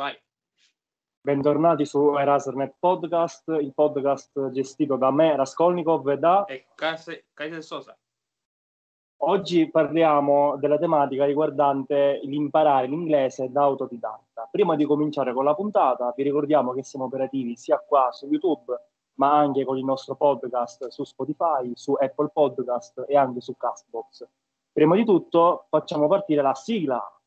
Vai. Bentornati su Erasmus Podcast, il podcast gestito da me, Raskolnikov e da... E Case Sosa. Oggi parliamo della tematica riguardante l'imparare l'inglese da autodidatta. Prima di cominciare con la puntata, vi ricordiamo che siamo operativi sia qua su YouTube, ma anche con il nostro podcast su Spotify, su Apple Podcast e anche su Castbox. Prima di tutto, facciamo partire la sigla.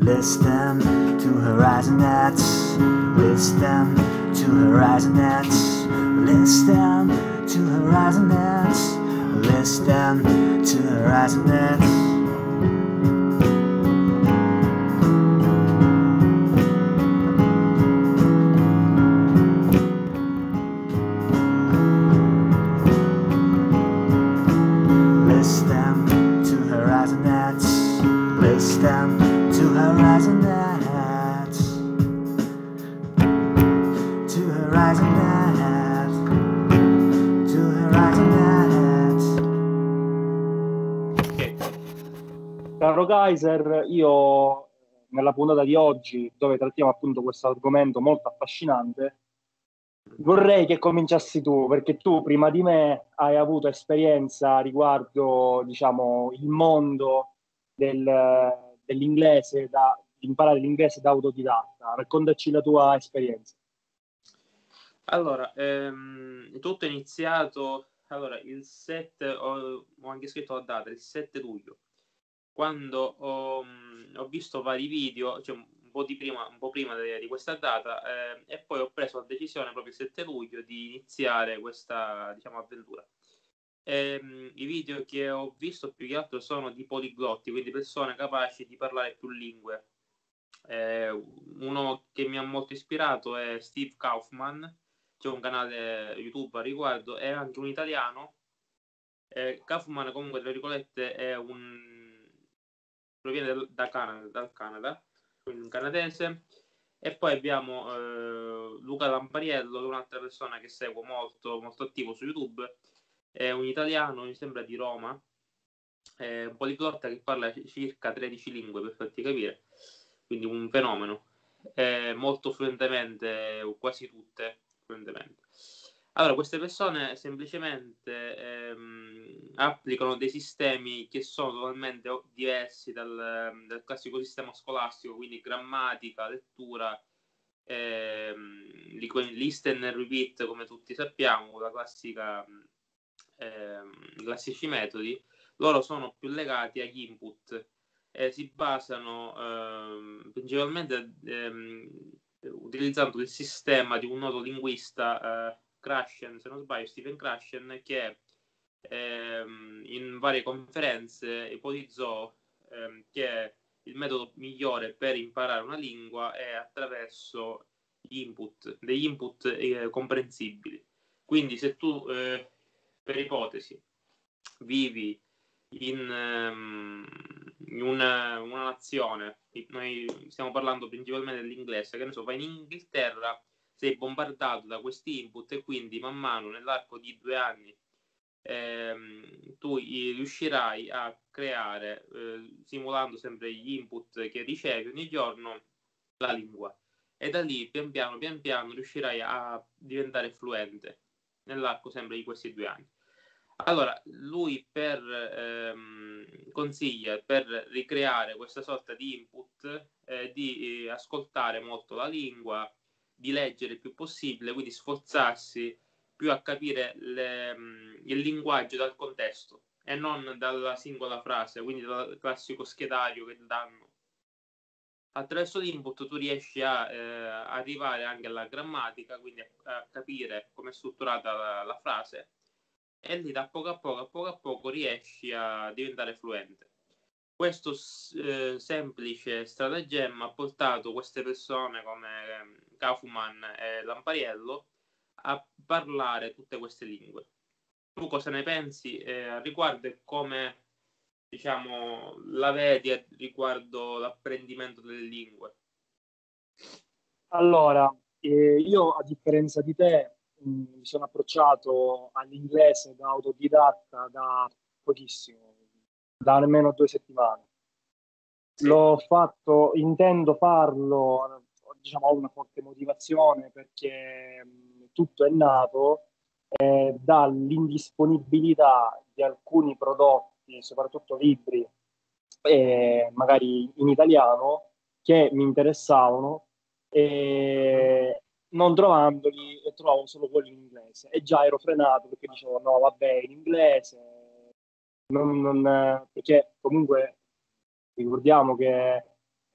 Listen to Horizon Nets. Listen to Horizon Nets. Listen Kaiser, io nella puntata di oggi, dove trattiamo appunto questo argomento molto affascinante, vorrei che cominciassi tu, perché tu prima di me hai avuto esperienza riguardo, diciamo, il mondo del- dell'inglese, da, imparare l'inglese da autodidatta. Raccontaci la tua esperienza. Allora, ehm, tutto è iniziato allora, il 7, ho, ho anche scritto la data, il 7 luglio, quando ho, ho visto vari video, cioè un po' di prima, un po' prima di, di questa data, eh, e poi ho preso la decisione proprio il 7 luglio di iniziare questa, diciamo, avventura. Ehm, I video che ho visto più che altro sono di poliglotti, quindi persone capaci di parlare più lingue. Eh, uno che mi ha molto ispirato è Steve Kaufman, c'è un canale YouTube a riguardo, è anche un italiano. Eh, Kaufman comunque, tra virgolette, è un... proviene dal, da Canada, dal Canada, quindi un canadese. E poi abbiamo eh, Luca Lampariello, è un'altra persona che seguo molto, molto attivo su YouTube. È un italiano, mi sembra di Roma, è un poliglotta che parla circa 13 lingue, per farti capire, quindi un fenomeno. Eh, molto fluentemente, quasi tutte fluentemente. Allora, queste persone semplicemente ehm, applicano dei sistemi che sono totalmente o- diversi dal, dal classico sistema scolastico, quindi grammatica, lettura, ehm, li- listen and repeat, come tutti sappiamo, la classica, ehm, classici metodi, loro sono più legati agli input e si basano ehm, principalmente ehm, utilizzando il sistema di un noto linguista, eh, Krashen, se non sbaglio, Stephen Krashen, che ehm, in varie conferenze ipotizzò ehm, che il metodo migliore per imparare una lingua è attraverso input, degli input eh, comprensibili. Quindi se tu, eh, per ipotesi, vivi in, ehm, in una, una nazione, noi stiamo parlando principalmente dell'inglese, che ne so, vai in Inghilterra, sei bombardato da questi input e quindi man mano nell'arco di due anni ehm, tu riuscirai a creare, eh, simulando sempre gli input che ricevi ogni giorno, la lingua. E da lì, pian piano, pian piano, riuscirai a diventare fluente nell'arco sempre di questi due anni. Allora, lui per, ehm, consiglia per ricreare questa sorta di input eh, di eh, ascoltare molto la lingua, di leggere il più possibile, quindi sforzarsi più a capire le, mm, il linguaggio dal contesto e non dalla singola frase, quindi dal classico schedario che danno. Attraverso l'input tu riesci a eh, arrivare anche alla grammatica, quindi a, a capire come è strutturata la, la frase e lì da poco a poco, a poco a poco riesci a diventare fluente. Questo eh, semplice stratagemma ha portato queste persone come Kaufman e Lampariello a parlare tutte queste lingue. Tu cosa ne pensi eh, riguardo e come diciamo la vedi a- riguardo l'apprendimento delle lingue? Allora, eh, io a differenza di te mh, mi sono approcciato all'inglese da autodidatta da pochissimo, da nemmeno due settimane. Sì. L'ho fatto, intendo farlo, diciamo, ho una forte motivazione perché mh, tutto è nato eh, dall'indisponibilità di alcuni prodotti, soprattutto libri, eh, magari in italiano, che mi interessavano e non trovandoli trovavo solo quelli in inglese. E già ero frenato perché dicevo no vabbè in inglese non, non- perché comunque ricordiamo che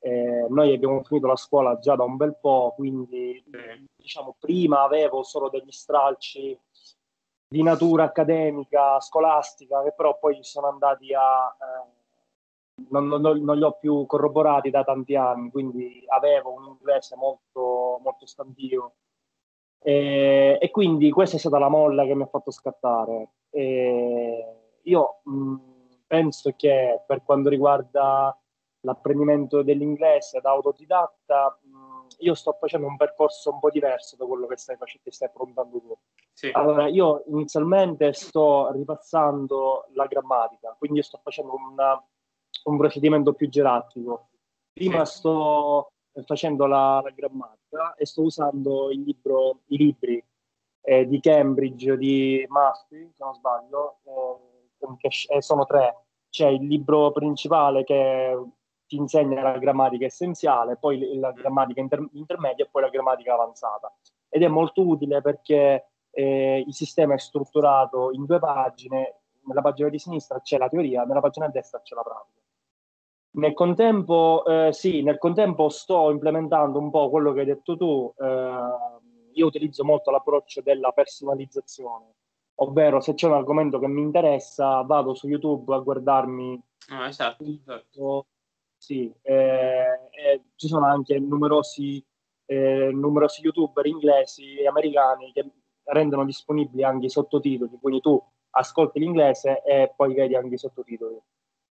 eh, noi abbiamo finito la scuola già da un bel po' quindi diciamo prima avevo solo degli stralci di natura accademica, scolastica, che però poi sono andati a... eh, non, non- non li ho più corroborati da tanti anni, quindi avevo un inglese molto, molto stantio. E, e quindi questa è stata la molla che mi ha fatto scattare. E io mh, penso che per quanto riguarda l'apprendimento dell'inglese da autodidatta, mh, io sto facendo un percorso un po' diverso da quello che stai facendo, stai affrontando tu. Sì. Allora, io inizialmente sto ripassando la grammatica, quindi sto facendo una- un procedimento più gerarchico. Prima Sì. sto facendo la, la grammatica e sto usando libro, i libri eh, di Cambridge, di Mastry, se non sbaglio, eh, eh, sono tre. C'è il libro principale che ti insegna la grammatica essenziale, poi la grammatica inter- intermedia e poi la grammatica avanzata. Ed è molto utile perché eh, il sistema è strutturato in due pagine, nella pagina di sinistra c'è la teoria, nella pagina destra c'è la pratica. Nel contempo, eh, sì, nel contempo sto implementando un po' quello che hai detto tu. eh, io utilizzo molto l'approccio della personalizzazione, ovvero se c'è un argomento che mi interessa, vado su YouTube a guardarmi No, esatto, esatto. Sì, eh, eh, ci sono anche numerosi, eh, numerosi youtuber inglesi e americani che rendono disponibili anche i sottotitoli, quindi tu ascolti l'inglese e poi vedi anche i sottotitoli.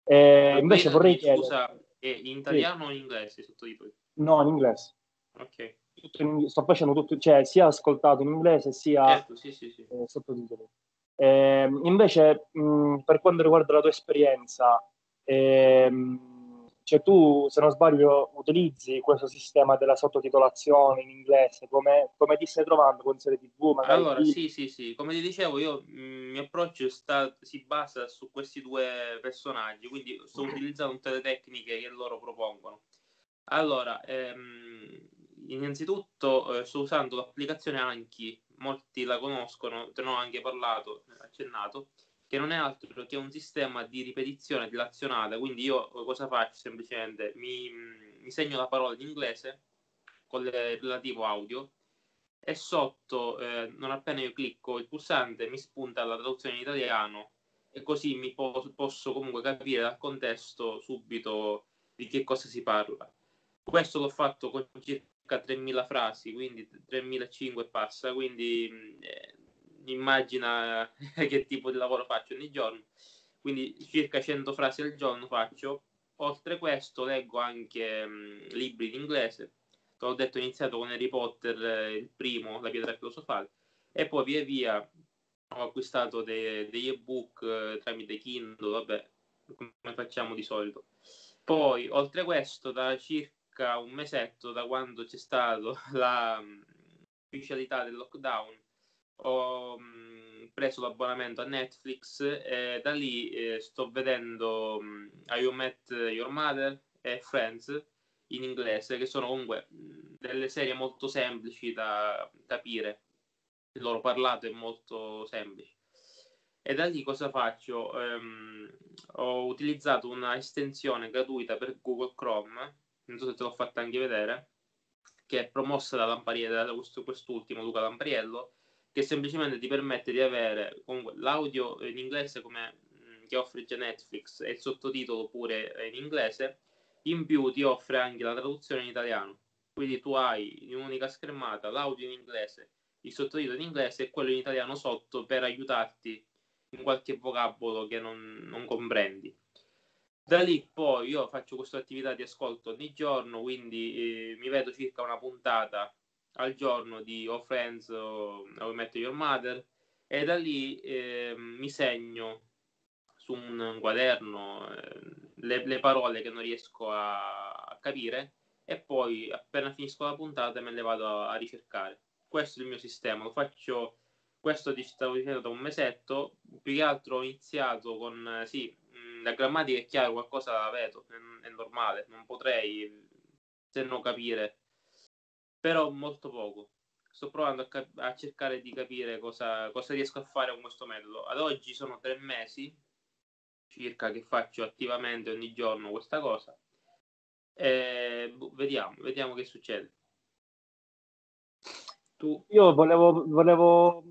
Eh, invece vorrei chiedere, Scusa, è in italiano o in inglese i sottotitoli? no, in inglese, Ok. In- sto facendo tutto, cioè sia ascoltato in inglese sia Certo, sì, sì, sì. eh, sottotitoli. Eh, invece, mh, per quanto riguarda la tua esperienza, ehm, cioè tu, se non sbaglio, utilizzi questo sistema della sottotitolazione in inglese, come, come ti stai trovando con serie TV? Magari Allora, di- sì, sì, sì, come ti dicevo, io mm, il mio approccio sta- si basa su questi due personaggi, quindi sto utilizzando tutte le tecniche che loro propongono. Allora, ehm, innanzitutto eh, sto usando l'applicazione Anki, molti la conoscono, te ne ho anche parlato, accennato, che non è altro che un sistema di ripetizione dilazionata, quindi io cosa faccio semplicemente? Mi, mi segno la parola in inglese con il relativo audio e sotto, eh, non appena io clicco il pulsante, mi spunta la traduzione in italiano e così mi po- posso comunque capire dal contesto subito di che cosa si parla. Questo l'ho fatto con circa 3.000 frasi, quindi 3.500 e passa, quindi mh, eh, immagina che tipo di lavoro faccio ogni giorno. Quindi circa 100 frasi al giorno faccio. Oltre questo leggo anche mh, libri in inglese. Te l'ho detto, ho iniziato con Harry Potter, eh, il primo, La pietra filosofale, e poi via via ho acquistato de- degli ebook eh, tramite Kindle, vabbè, come facciamo di solito. Poi, oltre questo, da circa un mesetto, da quando c'è stato la mh, ufficialità del lockdown, ho preso l'abbonamento a Netflix e da lì eh, sto vedendo mh, I Met Your Mother e Friends in inglese, che sono comunque delle serie molto semplici da capire. Il loro parlato è molto semplice. E da lì cosa faccio? Ehm, ho utilizzato una estensione gratuita per Google Chrome, non so se te l'ho fatta anche vedere, che è promossa da Lampariello, da questo, quest'ultimo Luca Lampariello, che semplicemente ti permette di avere comunque l'audio in inglese come mh, che offre già Netflix e il sottotitolo pure in inglese, in più ti offre anche la traduzione in italiano. Quindi tu hai in un'unica schermata l'audio in inglese, il sottotitolo in inglese e quello in italiano sotto per aiutarti in qualche vocabolo che non, non comprendi. Da lì poi io faccio questa attività di ascolto ogni giorno, quindi eh, mi vedo circa una puntata al giorno di O Friends o How I Met Your Mother e da lì eh, mi segno su un quaderno eh, le, le parole che non riesco a, a capire e poi appena finisco la puntata me le vado a, a ricercare. Questo è il mio sistema, lo faccio, questo ti stavo dicendo da un mesetto, più che altro ho iniziato con, eh, sì, mh, la grammatica è chiaro, qualcosa la vedo, è, normale, non potrei se non capire, però molto poco. Sto provando a, cap- a cercare di capire cosa, cosa riesco a fare con questo metodo. Ad oggi sono tre mesi circa che faccio attivamente ogni giorno questa cosa. E, boh, vediamo, vediamo che succede. Tu? Io volevo, volevo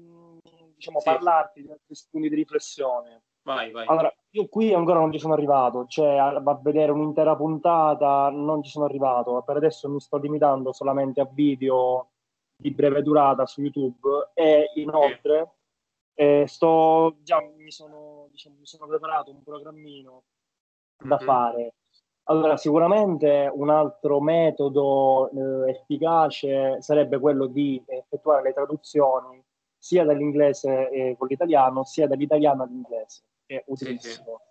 diciamo, Sì. parlarti di altri spunti di riflessione. Vai, vai. Allora, io qui ancora non ci sono arrivato, cioè a, a vedere un'intera puntata non ci sono arrivato. Per adesso mi sto limitando solamente a video di breve durata su YouTube e inoltre eh, sto già mi sono, diciamo, mi sono preparato un programmino da Mhm. fare. Allora, sicuramente un altro metodo eh, efficace sarebbe quello di effettuare le traduzioni sia dall'inglese eh, con l'italiano, sia dall'italiano all'inglese, è utilissimo.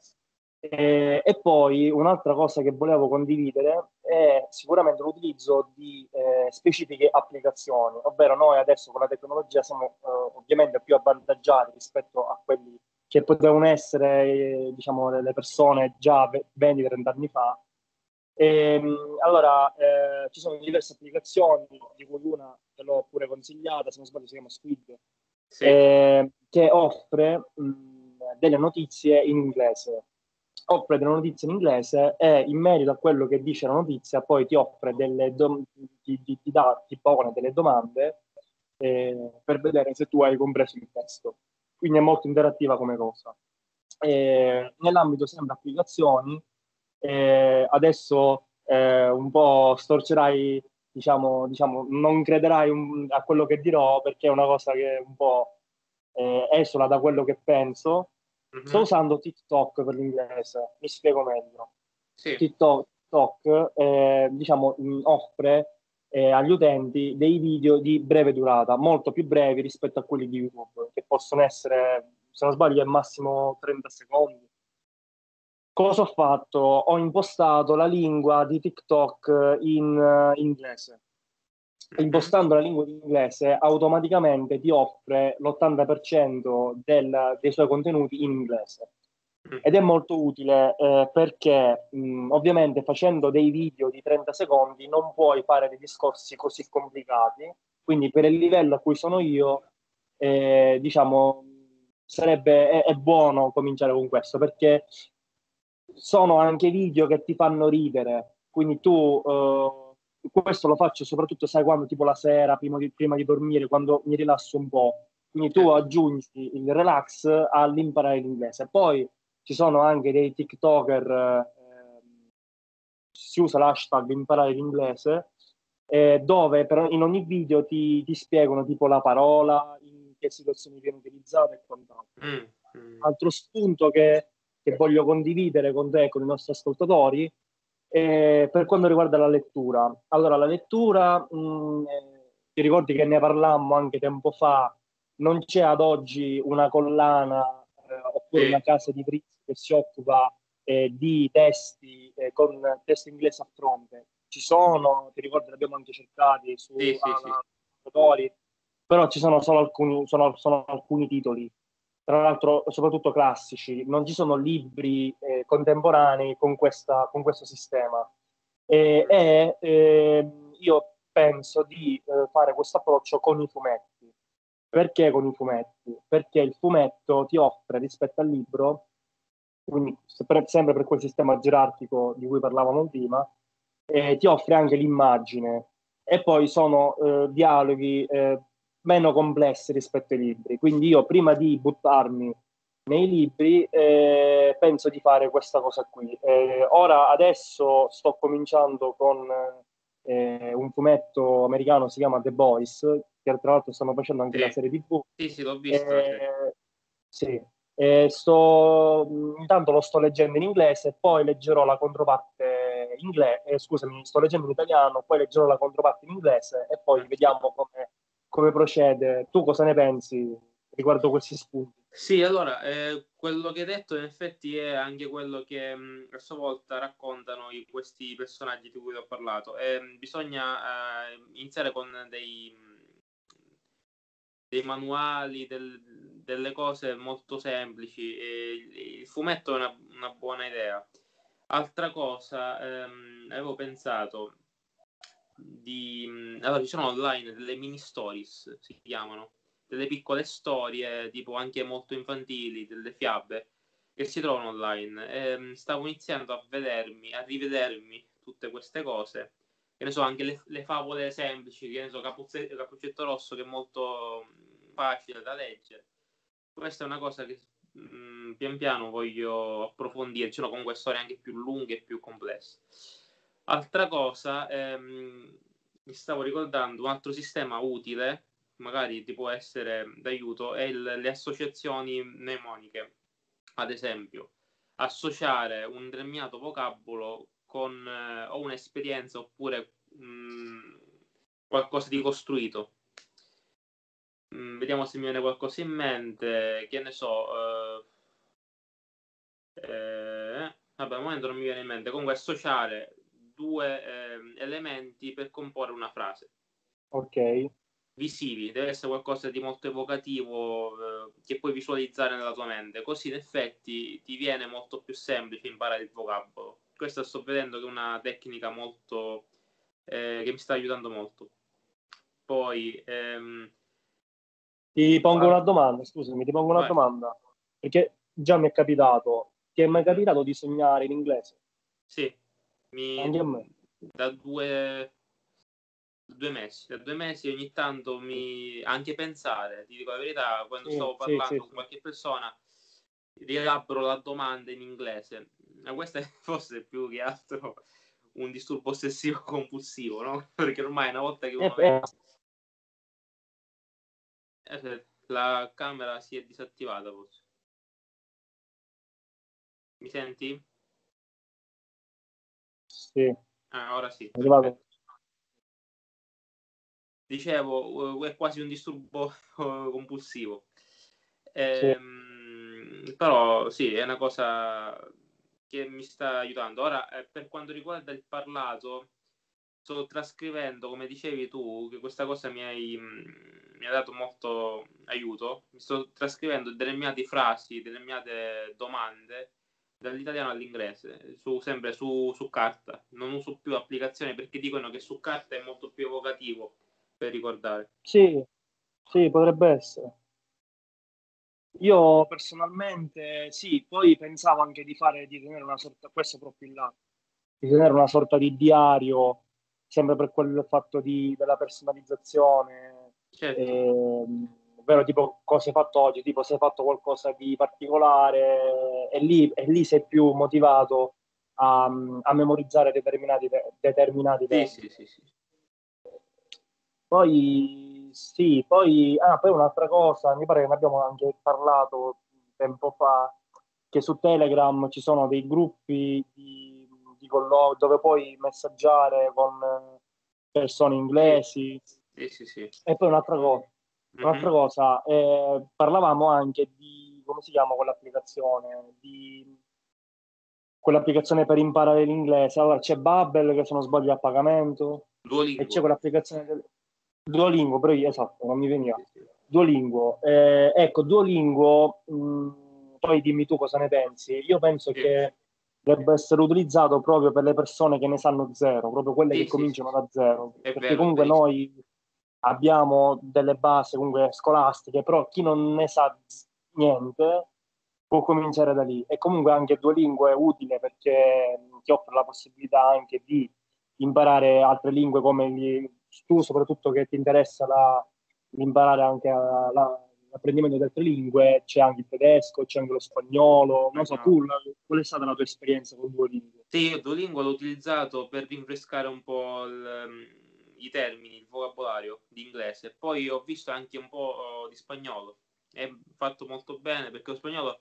E, e poi un'altra cosa che volevo condividere è sicuramente l'utilizzo di eh, specifiche applicazioni, ovvero noi adesso con la tecnologia siamo eh, ovviamente più avvantaggiati rispetto a quelli che potevano essere eh, diciamo, le persone già ve- 20-30 anni fa. Ehm, allora, eh, ci sono diverse applicazioni, di cui una te l'ho pure consigliata, se non sbaglio si chiama Squid, Sì. eh, che offre mh, delle notizie in inglese. Offre delle notizie in inglese e in merito a quello che dice la notizia poi ti offre delle dom- ti, ti- ti pone delle domande eh, per vedere se tu hai compreso il testo. Quindi è molto interattiva come cosa. Eh, nell'ambito sempre applicazioni, eh, adesso eh, un po' storcerai, diciamo, diciamo non crederai un- a quello che dirò perché è una cosa che un po' eh, esula da quello che penso. Mhm. Sto usando TikTok per l'inglese, mi spiego meglio. Sì. TikTok, TikTok, eh, diciamo, mh, offre eh, agli utenti dei video di breve durata, molto più brevi rispetto a quelli di YouTube, che possono essere, se non sbaglio, al massimo 30 secondi. Cosa ho fatto? Ho impostato la lingua di TikTok in eh, inglese. Impostando la lingua in inglese, automaticamente ti offre l'80% del- dei suoi contenuti in inglese. Mhm. ed è molto utile eh, perché mh, ovviamente facendo dei video di 30 secondi non puoi fare dei discorsi così complicati, quindi per il livello a cui sono io, eh, diciamo, sarebbe, è, è buono cominciare con questo perché sono anche video che ti fanno ridere, quindi tu... eh, questo lo faccio soprattutto, sai, quando tipo la sera, prima di, prima di dormire, quando mi rilasso un po'. Quindi tu aggiungi il relax all'imparare l'inglese. Poi ci sono anche dei TikToker, ehm, si usa l'hashtag imparare l'inglese, eh, dove però in ogni video ti, ti spiegano tipo la parola, in che situazioni viene utilizzata e quant'altro. Mm, mm. Altro spunto che, che voglio condividere con te e con i nostri ascoltatori è per quanto riguarda la lettura. Allora, la lettura, mh, eh, ti ricordi che ne parlammo anche tempo fa, non c'è ad oggi una collana eh, oppure una casa editrice che si occupa eh, di testi eh, con testo inglese a fronte. Ci sono, ti ricordi, li abbiamo anche cercati su Sì, sì, sì. però ci sono solo alcuni, sono, sono alcuni titoli, tra l'altro soprattutto classici, non ci sono libri eh, contemporanei con, questa, con questo sistema. E, e, ehm, io penso di eh, fare questo approccio con i fumetti. Perché con i fumetti? Perché il fumetto ti offre rispetto al libro, quindi per- sempre per quel sistema gerarchico di cui parlavamo prima, eh, ti offre anche l'immagine e poi sono eh, dialoghi eh, meno complessi rispetto ai libri. Quindi io prima di buttarmi nei libri eh, penso di fare questa cosa qui. Eh, ora adesso sto cominciando con eh, un fumetto americano, si chiama The Boys, che tra l'altro stanno facendo anche Sì. la serie TV. Sì, sì, l'ho visto. sì. Eh, Eh, sto, intanto lo sto leggendo in inglese, poi leggerò la controparte inglese, scusami, sto leggendo in italiano, poi leggerò la controparte in inglese e poi vediamo come, come procede. Tu cosa ne pensi riguardo questi spunti. Sì, allora, eh, quello che hai detto in effetti è anche quello che mh, a sua volta raccontano i- questi personaggi di cui ho parlato. E, mh, bisogna eh, iniziare con dei, dei manuali, del- delle cose molto semplici. Il fumetto è una, una buona idea. Altra cosa, ehm, avevo pensato di... mh, Allora, ci sono online delle mini stories, si chiamano delle piccole storie, tipo anche molto infantili, delle fiabe che si trovano online. E, stavo iniziando a vedermi, a rivedermi tutte queste cose. Che ne so, anche le, le favole semplici, che ne so, Capuzze- Cappuccetto Rosso, che è molto mm, facile da leggere. Questa è una cosa che mm, pian piano voglio approfondire. Ci sono comunque storie anche più lunghe e più complesse. Altra cosa, ehm, mi stavo ricordando un altro sistema utile magari ti può essere d'aiuto è il- le associazioni mnemoniche. Ad esempio, associare un determinato vocabolo con eh, o un'esperienza oppure mh, qualcosa di costruito. Mm, vediamo se mi viene qualcosa in mente. Che ne so. eh, eh, vabbè, al momento non mi viene in mente. Comunque, associare due ehm, elementi per comporre una frase Ok. visivi, deve essere qualcosa di molto evocativo eh, che puoi visualizzare nella tua mente, così in effetti ti viene molto più semplice imparare il vocabolo. Questa sto vedendo che è una tecnica molto eh, che mi sta aiutando molto. Poi ehm, Ti pongo Vai. una domanda, scusami, ti pongo una Vai. domanda. Perché già mi è capitato. Ti è mai capitato di sognare in inglese? sì, mi, da due, due mesi, da due mesi ogni tanto mi anche pensare, ti dico la verità, quando Sì, stavo parlando sì, con sì. qualche persona rielaboro la domanda in inglese. Ma questo è forse più che altro un disturbo ossessivo compulsivo, no? Perché ormai una volta che Eh, uno eh, vede eh, la camera si è disattivata forse. Mi senti? Sì, Ah, ora sì. Dicevo, è quasi un disturbo compulsivo. Ehm, Però sì, è una cosa che mi sta aiutando. Ora, eh, per quanto riguarda il parlato, sto trascrivendo, come dicevi tu, che questa cosa mi, hai, mh, mi ha dato molto aiuto. Mi sto trascrivendo determinate frasi, determinate domande dall'italiano all'inglese, su- sempre su, su carta. Non uso più applicazioni perché dicono che su carta è molto più evocativo per ricordare. Sì, sì, potrebbe essere. Io personalmente sì, poi pensavo anche di fare, di tenere una sorta, questo proprio in là, di tenere una sorta di diario, sempre per quel fatto di, della personalizzazione, Certo. ehm, ovvero tipo cosa hai fatto oggi, tipo se hai fatto qualcosa di particolare, e lì, e lì sei più motivato a, a memorizzare determinati, determinati temi. sì, sì, sì. Poi sì, poi, ah, poi un'altra cosa, mi pare che ne abbiamo anche parlato tempo fa, che su Telegram ci sono dei gruppi di, di collo- dove puoi messaggiare con persone inglesi. Sì, sì, sì. E poi un'altra cosa, un'altra Mhm. cosa eh, parlavamo anche di, come si chiama quell'applicazione? Di quell'applicazione per imparare l'inglese. Allora c'è Babbel che se non sbaglio a pagamento e Duolingo. c'è quell'applicazione del Duolingo, però esatto, non mi veniva. Duolingo, eh, ecco, Duolingo, mh, poi dimmi tu cosa ne pensi. Io penso Sì. che debba essere utilizzato proprio per le persone che ne sanno zero, proprio quelle Sì, che sì, cominciano da zero. È Perché vero, comunque noi abbiamo delle basi comunque scolastiche, però chi non ne sa niente può cominciare da lì. E comunque anche Duolingo è utile perché ti offre la possibilità anche di imparare altre lingue come gli, tu soprattutto che ti interessa la, imparare anche la- la- l'apprendimento di altre lingue, c'è anche il tedesco, c'è anche lo spagnolo, non so, Esatto. tu qual è stata la tua esperienza con Duolingo? Sì, io Duolingo l'ho utilizzato per rinfrescare un po' il, i termini, il vocabolario di inglese. Poi ho visto anche un po' oh, di spagnolo. È fatto molto bene perché lo spagnolo,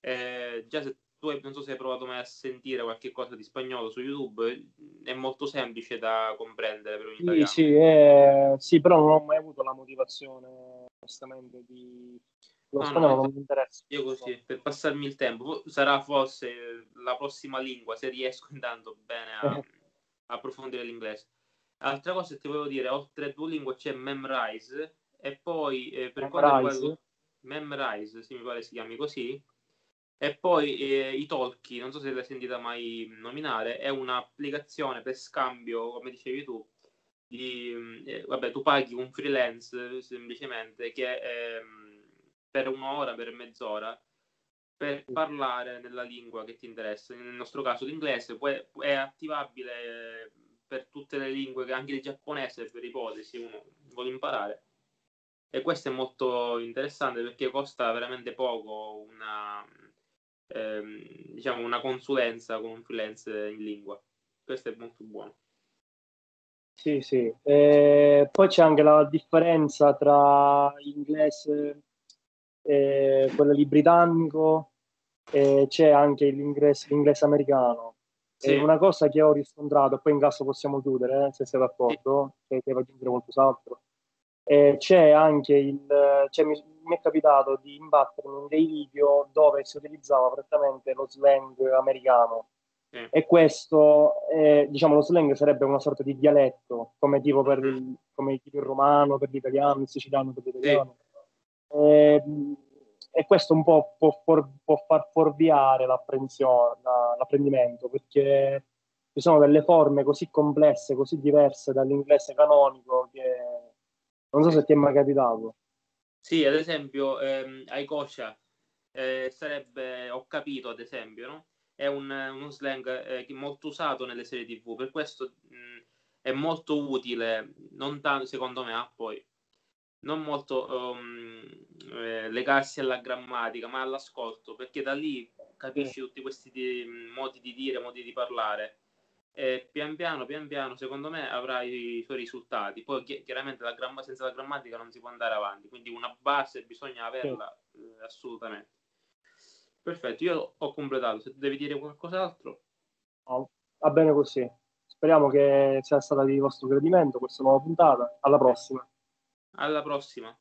eh, già se tu hai, non so se hai provato mai a sentire qualche cosa di spagnolo su YouTube, è molto semplice da comprendere per un Sì, italiano. sì, eh, sì, però non ho mai avuto la motivazione, onestamente, di, Lo No, spagnolo no, non mi interessa. Io così, per passarmi il tempo, sarà forse la prossima lingua, se riesco intanto bene a approfondire l'inglese. Altra cosa che ti volevo dire, oltre a Duolingo c'è Memrise e poi eh, per quanto riguarda Memrise, sì, mi pare si chiami così, e poi eh, i Talkie, non so se l'hai sentita mai nominare, è un'applicazione per scambio, come dicevi tu, di, eh, vabbè, tu paghi un freelance semplicemente che ehm, per un'ora, per mezz'ora, per parlare nella lingua che ti interessa. Nel nostro caso l'inglese poi è attivabile eh, per tutte le lingue, che anche il giapponese per ipotesi uno vuole imparare. E questo è molto interessante perché costa veramente poco una, ehm, diciamo una consulenza con un freelance in lingua. Questo è molto buono. Sì, sì. Eh, poi c'è anche la differenza tra l'inglese, eh, quello lì britannico, e c'è anche l'inglese, l'inglese americano. Sì. Una cosa che ho riscontrato, poi in caso possiamo chiudere, eh, se sei d'accordo, che devo aggiungere qualcos'altro. Eh, c'è anche il, cioè mi, mi è capitato di imbattermi in dei video dove si utilizzava prettamente lo slang americano Sì. e questo, eh, diciamo, lo slang sarebbe una sorta di dialetto, come tipo per il, come tipo il romano per l'italiano, il siciliano per l'italiano. E, e questo un po' può, for- può far fuorviare l'apprendimento, perché ci sono delle forme così complesse, così diverse dall'inglese canonico che non so se ti è mai capitato. Sì, ad esempio, ehm, Aikosha eh, sarebbe, ho capito, ad esempio, no? È un, uno slang eh, molto usato nelle serie TV, per questo mh, è molto utile, non tanto secondo me, ah, poi, non molto um, eh, legarsi alla grammatica, ma all'ascolto, perché da lì capisci tutti questi di- modi di dire, modi di parlare. E pian piano, pian piano, secondo me avrai i suoi risultati. Poi chi- chiaramente la gramma- senza la grammatica non si può andare avanti, quindi una base bisogna averla eh, assolutamente. Perfetto, io ho completato. Se devi dire qualcos'altro, No, va bene così. Speriamo che sia stata di vostro gradimento questa nuova puntata. Alla prossima. alla prossima.